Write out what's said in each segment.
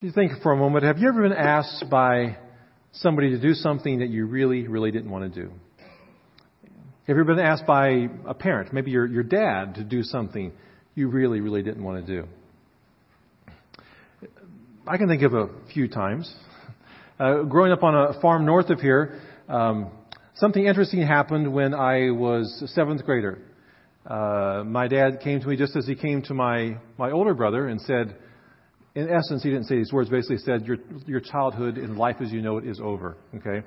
You think for a moment, have you ever been asked by somebody to do something that you really, really didn't want to do? Have you ever been asked by a parent, maybe your, your dad, to do something you really, really didn't want to do? I can think of a few times. Uh, growing up on a farm north of here, um, something interesting happened when I was a seventh grader. Uh, my dad came to me just as he came to my, my older brother and said, in essence, he didn't say these words, basically said, your, your childhood and life as you know it is over. Okay?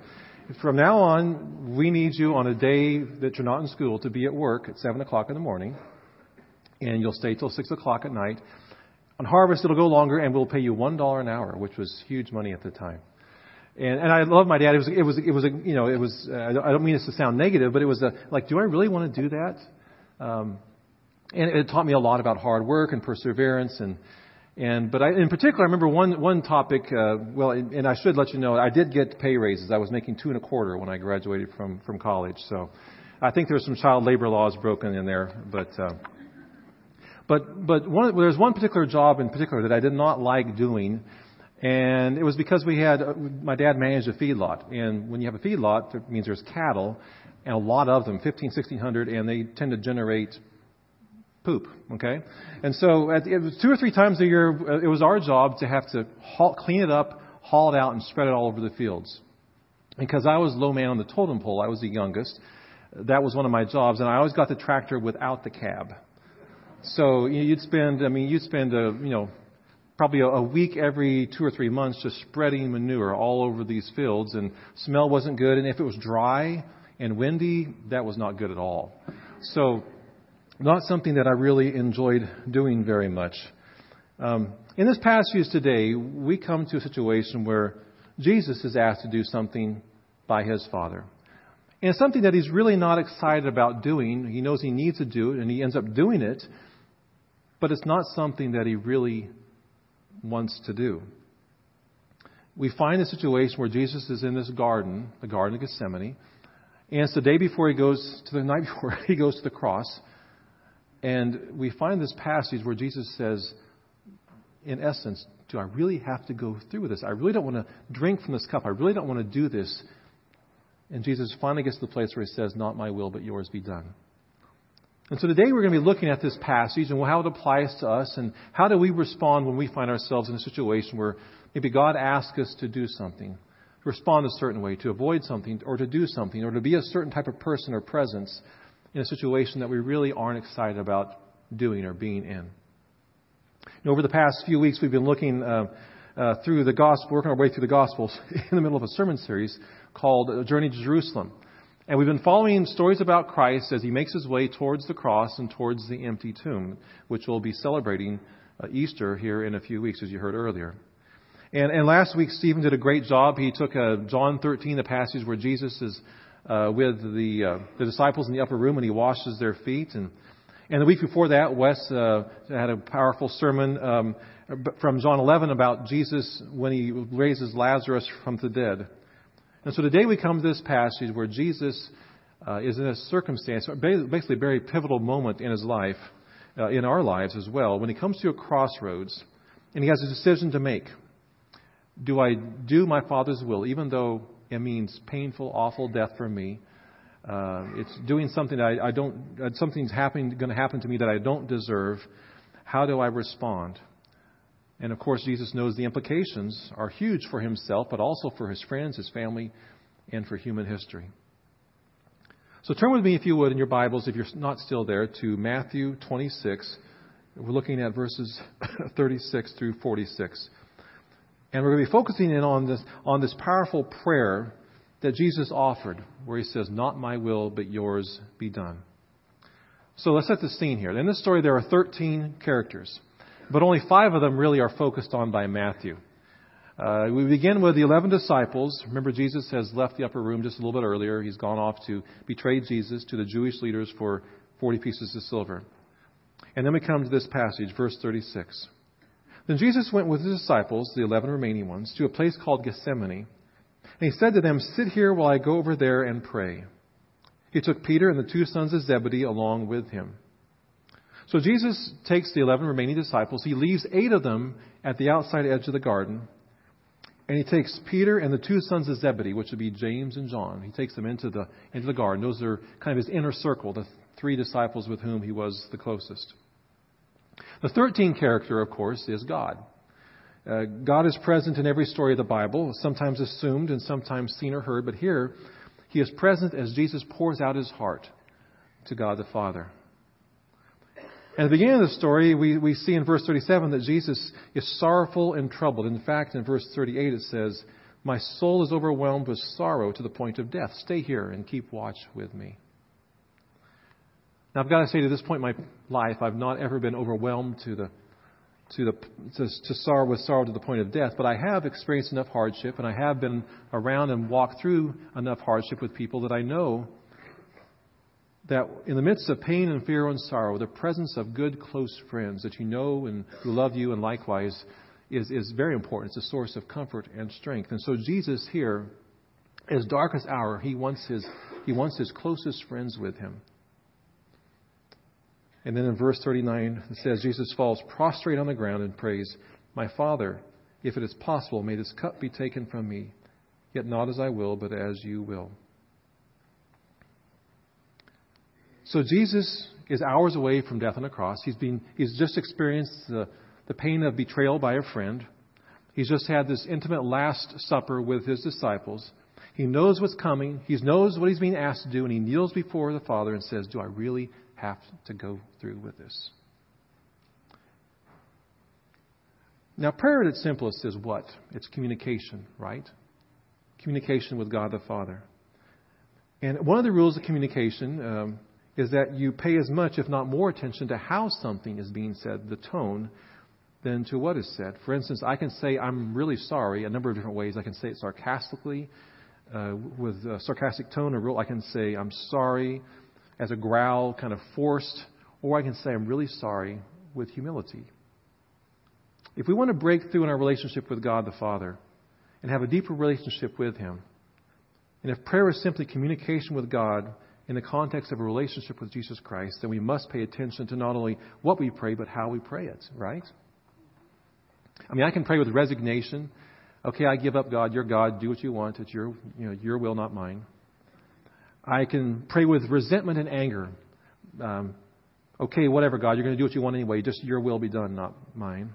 From now on, we need you on a day that you're not in school to be at work at 7 o'clock in the morning, and you'll stay till 6 o'clock at night. On harvest, it'll go longer, and we'll pay you $1 an hour, which was huge money at the time. And, and I love my dad. It was, it was, it was a, you know, it was, uh, I don't mean this to sound negative, but it was a, like, do I really want to do that? Um, and it taught me a lot about hard work and perseverance and, and, but I, in particular, I remember one, one topic, uh, well, and I should let you know, I did get pay raises. I was making two and a quarter when I graduated from, from college. So I think there's some child labor laws broken in there. But, uh, but, but one, there's one particular job in particular that I did not like doing. And it was because we had, uh, my dad managed a feedlot. And when you have a feedlot, it means there's cattle, and a lot of them, 15, 1600, and they tend to generate poop. Okay, and so it was two or three times a year, uh, it was our job to have to haul, clean it up, haul it out, and spread it all over the fields. Because I was low man on the totem pole, I was the youngest. That was one of my jobs, and I always got the tractor without the cab. So you'd spend, I mean, you'd spend a, you know, probably a week every two or three months just spreading manure all over these fields, and smell wasn't good. And if it was dry and windy, that was not good at all. So not something that I really enjoyed doing very much. Um, in this passage today, we come to a situation where Jesus is asked to do something by his Father. And something that he's really not excited about doing. He knows he needs to do it, and he ends up doing it, but it's not something that he really wants to do. We find a situation where Jesus is in this garden, the Garden of Gethsemane, and it's the day before he goes to the night before he goes to the cross. And we find this passage where Jesus says, in essence, do I really have to go through with this? I really don't want to drink from this cup. I really don't want to do this. And Jesus finally gets to the place where he says, Not my will, but yours be done. And so today we're going to be looking at this passage and how it applies to us and how do we respond when we find ourselves in a situation where maybe God asks us to do something, to respond a certain way, to avoid something, or to do something, or to be a certain type of person or presence in a situation that we really aren't excited about doing or being in. over the past few weeks, we've been looking uh, uh, through the gospel, working our way through the gospels in the middle of a sermon series called "A Journey to Jerusalem. And we've been following stories about Christ as he makes his way towards the cross and towards the empty tomb, which we'll be celebrating uh, Easter here in a few weeks, as you heard earlier. And, and last week, Stephen did a great job. He took uh, John 13, the passage where Jesus is uh, with the, uh, the disciples in the upper room and he washes their feet. And, and the week before that, Wes uh, had a powerful sermon um, from John 11 about Jesus when he raises Lazarus from the dead. And so today we come to this passage where Jesus uh, is in a circumstance, basically a very pivotal moment in his life, uh, in our lives as well, when he comes to a crossroads and he has a decision to make. Do I do my Father's will, even though it means painful, awful death for me. Uh, it's doing something that I, I don't, uh, something's happening, going to happen to me that I don't deserve. How do I respond? And of course, Jesus knows the implications are huge for himself, but also for his friends, his family, and for human history. So turn with me, if you would, in your Bibles, if you're not still there, to Matthew 26. We're looking at verses 36 through 46. And we're going to be focusing in on this, on this powerful prayer that Jesus offered, where he says, Not my will, but yours be done. So let's set the scene here. In this story, there are 13 characters, but only five of them really are focused on by Matthew. Uh, we begin with the 11 disciples. Remember, Jesus has left the upper room just a little bit earlier. He's gone off to betray Jesus to the Jewish leaders for 40 pieces of silver. And then we come to this passage, verse 36. Then Jesus went with his disciples, the eleven remaining ones, to a place called Gethsemane. And he said to them, Sit here while I go over there and pray. He took Peter and the two sons of Zebedee along with him. So Jesus takes the 11 remaining disciples. He leaves eight of them at the outside edge of the garden. And he takes Peter and the two sons of Zebedee, which would be James and John. He takes them into the, into the garden. Those are kind of his inner circle, the three disciples with whom he was the closest. The 13th character, of course, is God. Uh, God is present in every story of the Bible, sometimes assumed and sometimes seen or heard, but here he is present as Jesus pours out his heart to God the Father. At the beginning of the story, we, we see in verse 37 that Jesus is sorrowful and troubled. In fact, in verse 38 it says, My soul is overwhelmed with sorrow to the point of death. Stay here and keep watch with me. Now, I've got to say, to this point in my life, I've not ever been overwhelmed to the to the to, to sorrow with sorrow to the point of death, but I have experienced enough hardship, and I have been around and walked through enough hardship with people that I know that in the midst of pain and fear and sorrow, the presence of good, close friends that you know and who love you and likewise is, is very important. It's a source of comfort and strength. And so Jesus here, his darkest hour, he wants his, he wants his closest friends with him. And then in verse 39, it says, Jesus falls prostrate on the ground and prays, My Father, if it is possible, may this cup be taken from me, yet not as I will, but as you will. So Jesus is hours away from death on the cross. He's, been, he's just experienced the, the pain of betrayal by a friend. He's just had this intimate Last Supper with his disciples. He knows what's coming. He knows what he's being asked to do, and he kneels before the Father and says, Do I really have to go through with this. Now, prayer at its simplest is what? It's communication, right? Communication with God the Father. And one of the rules of communication um, is that you pay as much, if not more, attention to how something is being said, the tone, than to what is said. For instance, I can say, I'm really sorry, a number of different ways. I can say it sarcastically, uh, with a sarcastic tone or rule. I can say, I'm sorry as a growl, kind of forced, or I can say, I'm really sorry with humility. If we want to break through in our relationship with God the Father and have a deeper relationship with Him, and if prayer is simply communication with God in the context of a relationship with Jesus Christ, then we must pay attention to not only what we pray, but how we pray it, right? I mean, I can pray with resignation. Okay, I give up, God. You're God. Do what you want. It's your, you know, your will, not mine. I can pray with resentment and anger. Um, okay, whatever, God, you're going to do what you want anyway. Just your will be done, not mine.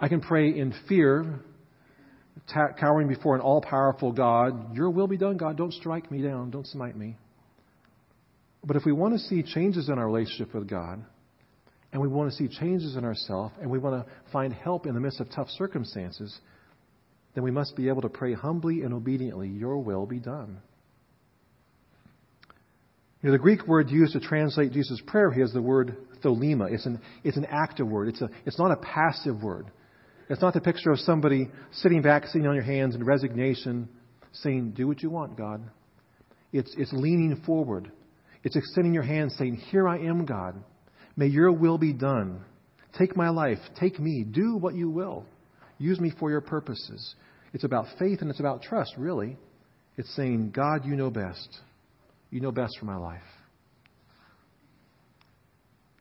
I can pray in fear, cowering before an all powerful God. Your will be done, God. Don't strike me down. Don't smite me. But if we want to see changes in our relationship with God, and we want to see changes in ourselves, and we want to find help in the midst of tough circumstances, then we must be able to pray humbly and obediently, Your will be done. Know, the Greek word used to translate Jesus' prayer here is the word thelema. It's an, it's an active word. It's, a, it's not a passive word. It's not the picture of somebody sitting back, sitting on your hands in resignation, saying, Do what you want, God. It's, it's leaning forward. It's extending your hand, saying, Here I am, God. May your will be done. Take my life. Take me. Do what you will. Use me for your purposes. It's about faith and it's about trust, really. It's saying, God, you know best. You know best for my life.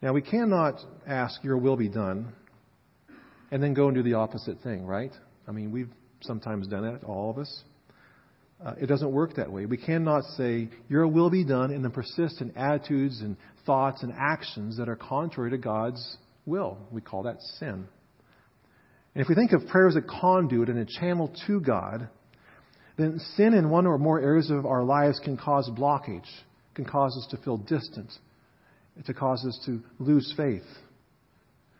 Now, we cannot ask, Your will be done, and then go and do the opposite thing, right? I mean, we've sometimes done that, all of us. Uh, it doesn't work that way. We cannot say, Your will be done, and then persist in attitudes and thoughts and actions that are contrary to God's will. We call that sin. And if we think of prayer as a conduit and a channel to God, then sin in one or more areas of our lives can cause blockage, can cause us to feel distant, to cause us to lose faith.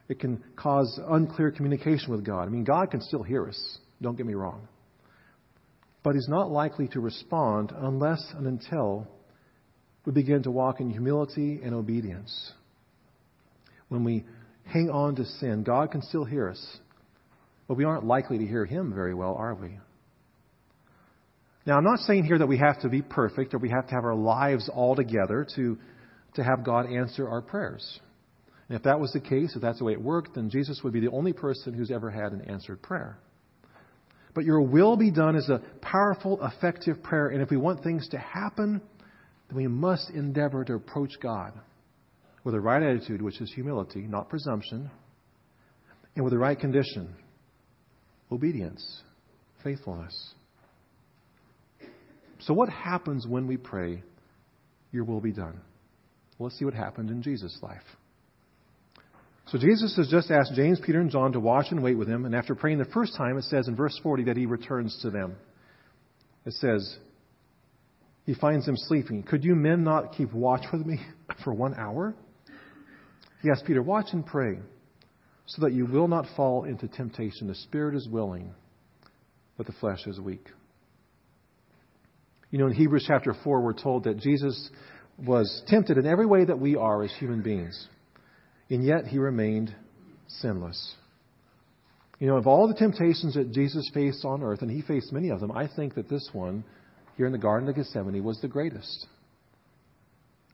It can cause unclear communication with God. I mean, God can still hear us, don't get me wrong. But He's not likely to respond unless and until we begin to walk in humility and obedience. When we hang on to sin, God can still hear us, but we aren't likely to hear Him very well, are we? Now, I'm not saying here that we have to be perfect or we have to have our lives all together to, to have God answer our prayers. And if that was the case, if that's the way it worked, then Jesus would be the only person who's ever had an answered prayer. But your will be done is a powerful, effective prayer. And if we want things to happen, then we must endeavor to approach God with the right attitude, which is humility, not presumption, and with the right condition, obedience, faithfulness. So, what happens when we pray, Your will be done? Well, let's see what happened in Jesus' life. So, Jesus has just asked James, Peter, and John to watch and wait with him, and after praying the first time, it says in verse 40 that he returns to them. It says, He finds them sleeping. Could you men not keep watch with me for one hour? He asked Peter, Watch and pray, so that you will not fall into temptation. The spirit is willing, but the flesh is weak. You know, in Hebrews chapter 4, we're told that Jesus was tempted in every way that we are as human beings, and yet he remained sinless. You know, of all the temptations that Jesus faced on earth, and he faced many of them, I think that this one here in the Garden of Gethsemane was the greatest.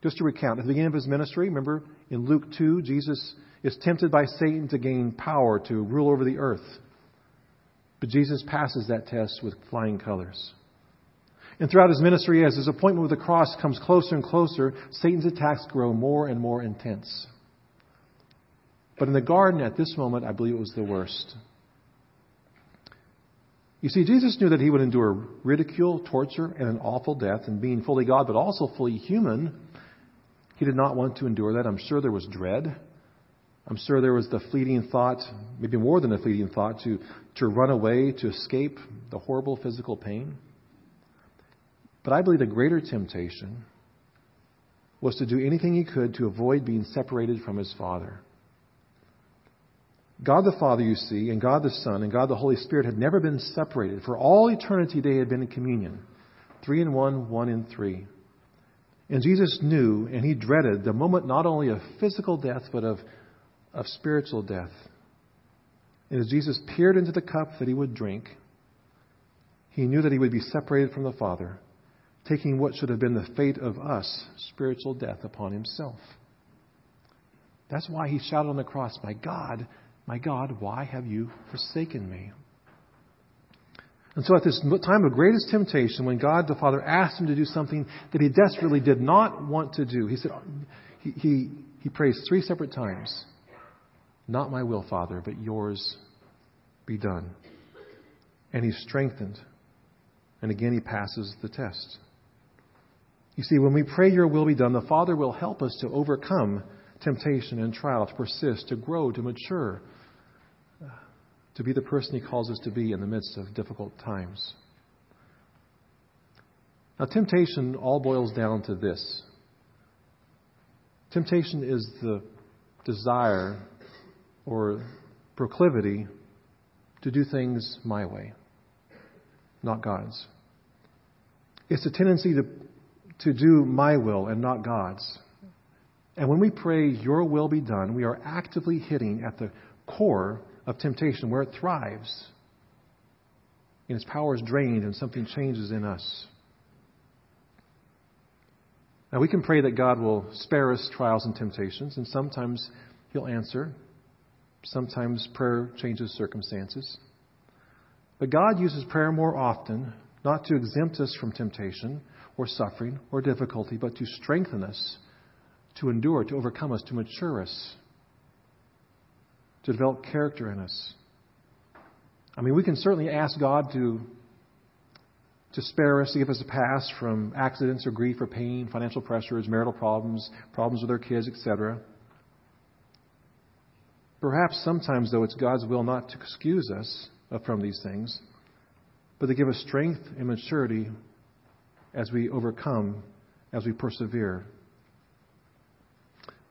Just to recount, at the beginning of his ministry, remember in Luke 2, Jesus is tempted by Satan to gain power to rule over the earth. But Jesus passes that test with flying colors. And throughout his ministry, as his appointment with the cross comes closer and closer, Satan's attacks grow more and more intense. But in the garden, at this moment, I believe it was the worst. You see, Jesus knew that he would endure ridicule, torture, and an awful death, and being fully God, but also fully human, he did not want to endure that. I'm sure there was dread. I'm sure there was the fleeting thought, maybe more than a fleeting thought, to, to run away, to escape the horrible physical pain. But I believe the greater temptation was to do anything he could to avoid being separated from his Father. God the Father, you see, and God the Son, and God the Holy Spirit had never been separated. For all eternity, they had been in communion. Three in one, one in three. And Jesus knew and he dreaded the moment not only of physical death, but of, of spiritual death. And as Jesus peered into the cup that he would drink, he knew that he would be separated from the Father taking what should have been the fate of us, spiritual death, upon himself. That's why he shouted on the cross, My God, my God, why have you forsaken me? And so, at this time of greatest temptation, when God the Father asked him to do something that he desperately did not want to do, he said, he, he, he prays three separate times Not my will, Father, but yours be done. And he's strengthened. And again, he passes the test. You see, when we pray, Your will be done, the Father will help us to overcome temptation and trial, to persist, to grow, to mature, to be the person He calls us to be in the midst of difficult times. Now, temptation all boils down to this temptation is the desire or proclivity to do things my way, not God's. It's a tendency to to do my will and not God's. And when we pray, Your will be done, we are actively hitting at the core of temptation where it thrives. And its power is drained and something changes in us. Now, we can pray that God will spare us trials and temptations, and sometimes He'll answer. Sometimes prayer changes circumstances. But God uses prayer more often, not to exempt us from temptation, or suffering or difficulty, but to strengthen us, to endure, to overcome us, to mature us, to develop character in us. I mean, we can certainly ask God to, to spare us, to give us a pass from accidents or grief or pain, financial pressures, marital problems, problems with our kids, etc. Perhaps sometimes, though, it's God's will not to excuse us from these things, but they give us strength and maturity as we overcome, as we persevere.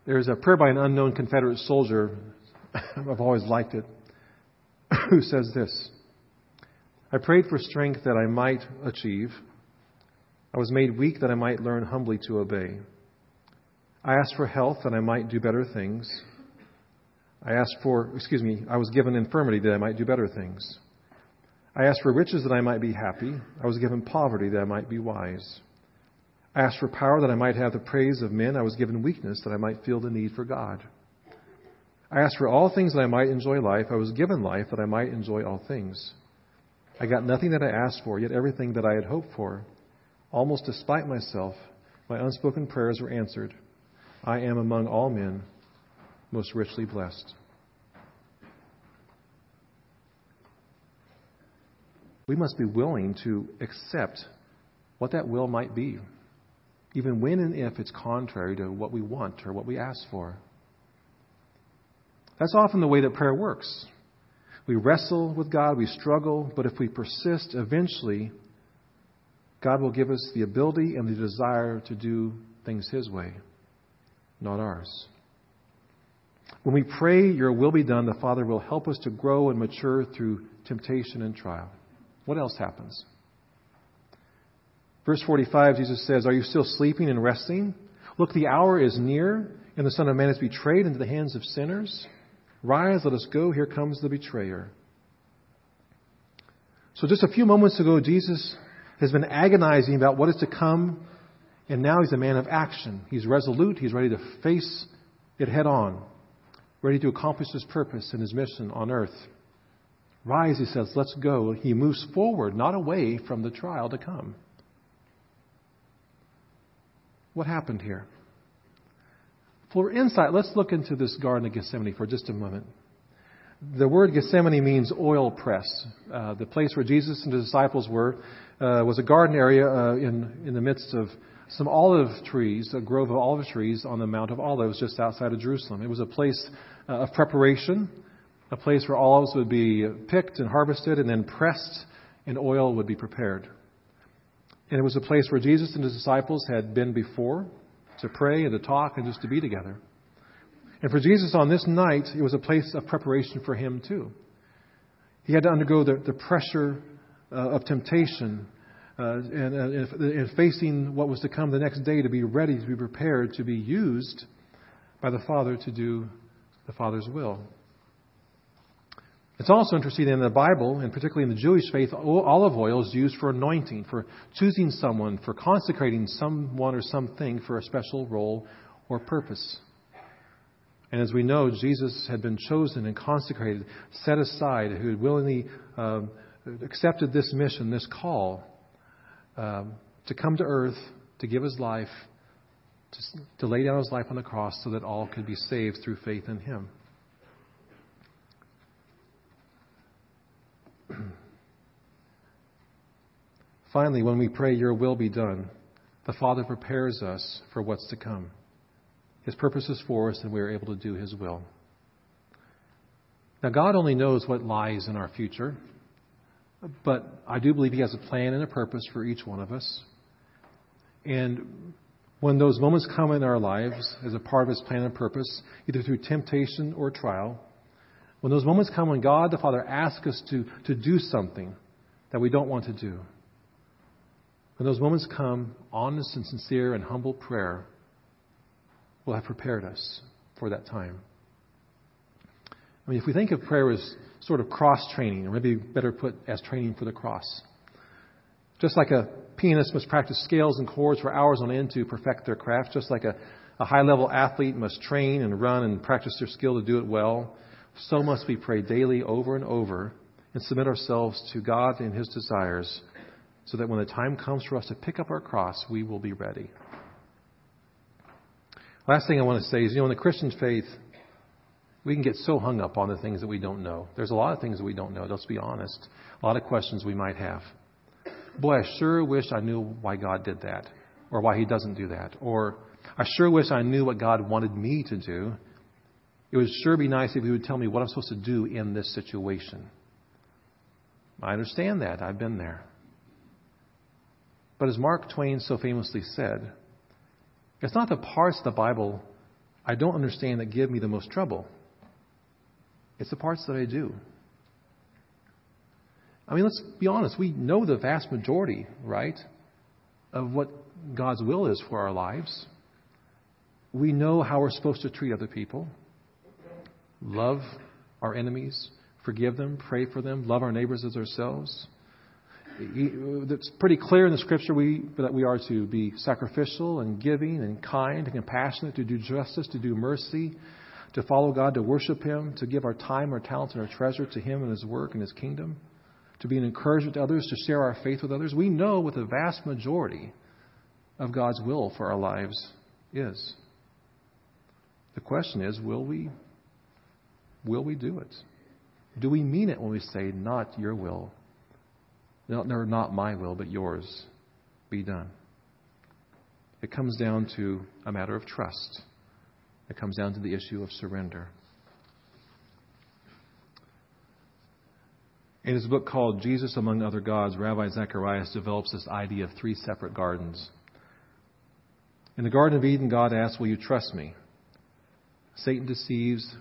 There's a prayer by an unknown Confederate soldier, I've always liked it, who says this I prayed for strength that I might achieve. I was made weak that I might learn humbly to obey. I asked for health that I might do better things. I asked for, excuse me, I was given infirmity that I might do better things. I asked for riches that I might be happy. I was given poverty that I might be wise. I asked for power that I might have the praise of men. I was given weakness that I might feel the need for God. I asked for all things that I might enjoy life. I was given life that I might enjoy all things. I got nothing that I asked for, yet everything that I had hoped for. Almost despite myself, my unspoken prayers were answered. I am among all men most richly blessed. We must be willing to accept what that will might be, even when and if it's contrary to what we want or what we ask for. That's often the way that prayer works. We wrestle with God, we struggle, but if we persist, eventually, God will give us the ability and the desire to do things His way, not ours. When we pray, Your will be done, the Father will help us to grow and mature through temptation and trial. What else happens? Verse 45, Jesus says, Are you still sleeping and resting? Look, the hour is near, and the Son of Man is betrayed into the hands of sinners. Rise, let us go. Here comes the betrayer. So, just a few moments ago, Jesus has been agonizing about what is to come, and now he's a man of action. He's resolute, he's ready to face it head on, ready to accomplish his purpose and his mission on earth. Rise, he says, let's go. He moves forward, not away from the trial to come. What happened here? For insight, let's look into this Garden of Gethsemane for just a moment. The word Gethsemane means oil press. Uh, the place where Jesus and the disciples were uh, was a garden area uh, in, in the midst of some olive trees, a grove of olive trees on the Mount of Olives just outside of Jerusalem. It was a place uh, of preparation, a place where olives would be picked and harvested and then pressed and oil would be prepared. And it was a place where Jesus and his disciples had been before to pray and to talk and just to be together. And for Jesus on this night, it was a place of preparation for him too. He had to undergo the, the pressure uh, of temptation uh, and, and, and facing what was to come the next day to be ready, to be prepared, to be used by the Father to do the Father's will. It's also interesting in the Bible, and particularly in the Jewish faith, olive oil is used for anointing, for choosing someone, for consecrating someone or something for a special role or purpose. And as we know, Jesus had been chosen and consecrated, set aside, who had willingly uh, accepted this mission, this call um, to come to earth, to give his life, to, to lay down his life on the cross so that all could be saved through faith in him. Finally, when we pray, Your will be done, the Father prepares us for what's to come. His purpose is for us, and we are able to do His will. Now, God only knows what lies in our future, but I do believe He has a plan and a purpose for each one of us. And when those moments come in our lives as a part of His plan and purpose, either through temptation or trial, when those moments come when God the Father asks us to, to do something that we don't want to do, when those moments come, honest and sincere and humble prayer will have prepared us for that time. I mean, if we think of prayer as sort of cross training, or maybe better put as training for the cross, just like a pianist must practice scales and chords for hours on end to perfect their craft, just like a, a high level athlete must train and run and practice their skill to do it well, so must we pray daily over and over and submit ourselves to God and His desires so that when the time comes for us to pick up our cross, we will be ready. Last thing I want to say is, you know, in the Christian faith, we can get so hung up on the things that we don't know. There's a lot of things that we don't know, let's be honest. A lot of questions we might have. Boy, I sure wish I knew why God did that, or why He doesn't do that, or I sure wish I knew what God wanted me to do. It would sure be nice if He would tell me what I'm supposed to do in this situation. I understand that. I've been there. But as Mark Twain so famously said, it's not the parts of the Bible I don't understand that give me the most trouble. It's the parts that I do. I mean, let's be honest. We know the vast majority, right, of what God's will is for our lives. We know how we're supposed to treat other people love our enemies, forgive them, pray for them, love our neighbors as ourselves. It's pretty clear in the scripture we, that we are to be sacrificial and giving and kind and compassionate, to do justice, to do mercy, to follow God, to worship Him, to give our time, our talents, and our treasure to Him and His work and His kingdom, to be an encouragement to others, to share our faith with others. We know what the vast majority of God's will for our lives is. The question is, will we will we do it? Do we mean it when we say, not your will? No, not my will, but yours be done. It comes down to a matter of trust. It comes down to the issue of surrender. In his book called Jesus Among Other Gods, Ravi Zacharias develops this idea of three separate gardens. In the Garden of Eden, God asks, Will you trust me? Satan deceives,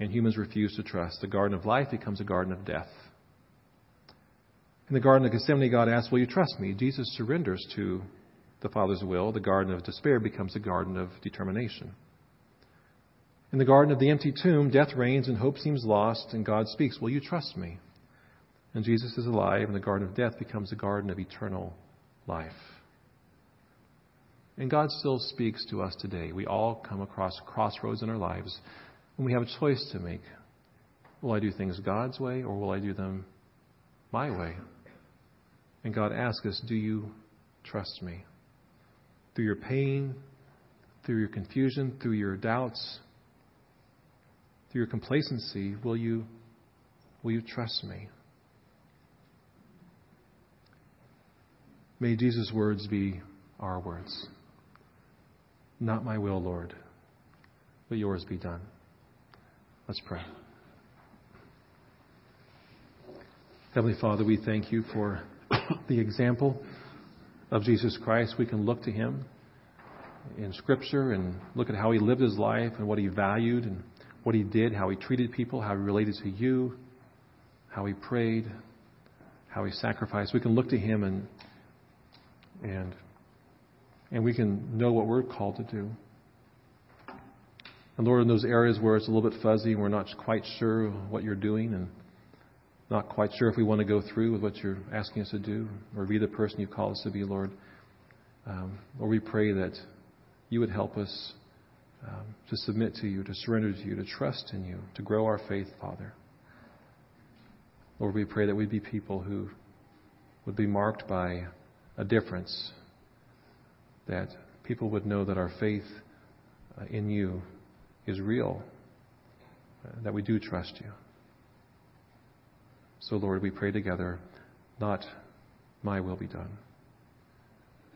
and humans refuse to trust. The Garden of Life becomes a garden of death. In the Garden of Gethsemane, God asks, Will you trust me? Jesus surrenders to the Father's will. The Garden of Despair becomes a garden of determination. In the Garden of the Empty Tomb, death reigns and hope seems lost, and God speaks, Will you trust me? And Jesus is alive, and the Garden of Death becomes a garden of eternal life. And God still speaks to us today. We all come across crossroads in our lives, and we have a choice to make. Will I do things God's way, or will I do them my way? And God asks us, Do you trust me? Through your pain, through your confusion, through your doubts, through your complacency, will you, will you trust me? May Jesus' words be our words. Not my will, Lord, but yours be done. Let's pray. Heavenly Father, we thank you for the example of Jesus Christ. We can look to him in Scripture and look at how he lived his life and what he valued and what he did, how he treated people, how he related to you, how he prayed, how he sacrificed. We can look to him and and and we can know what we're called to do. And Lord, in those areas where it's a little bit fuzzy and we're not quite sure what you're doing and not quite sure if we want to go through with what you're asking us to do or be the person you call us to be, Lord, um, Lord, we pray that you would help us um, to submit to you, to surrender to you, to trust in you, to grow our faith, Father. Lord, we pray that we'd be people who would be marked by a difference that people would know that our faith uh, in you is real, that we do trust you. So, Lord, we pray together, not my will be done,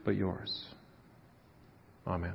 but yours. Amen.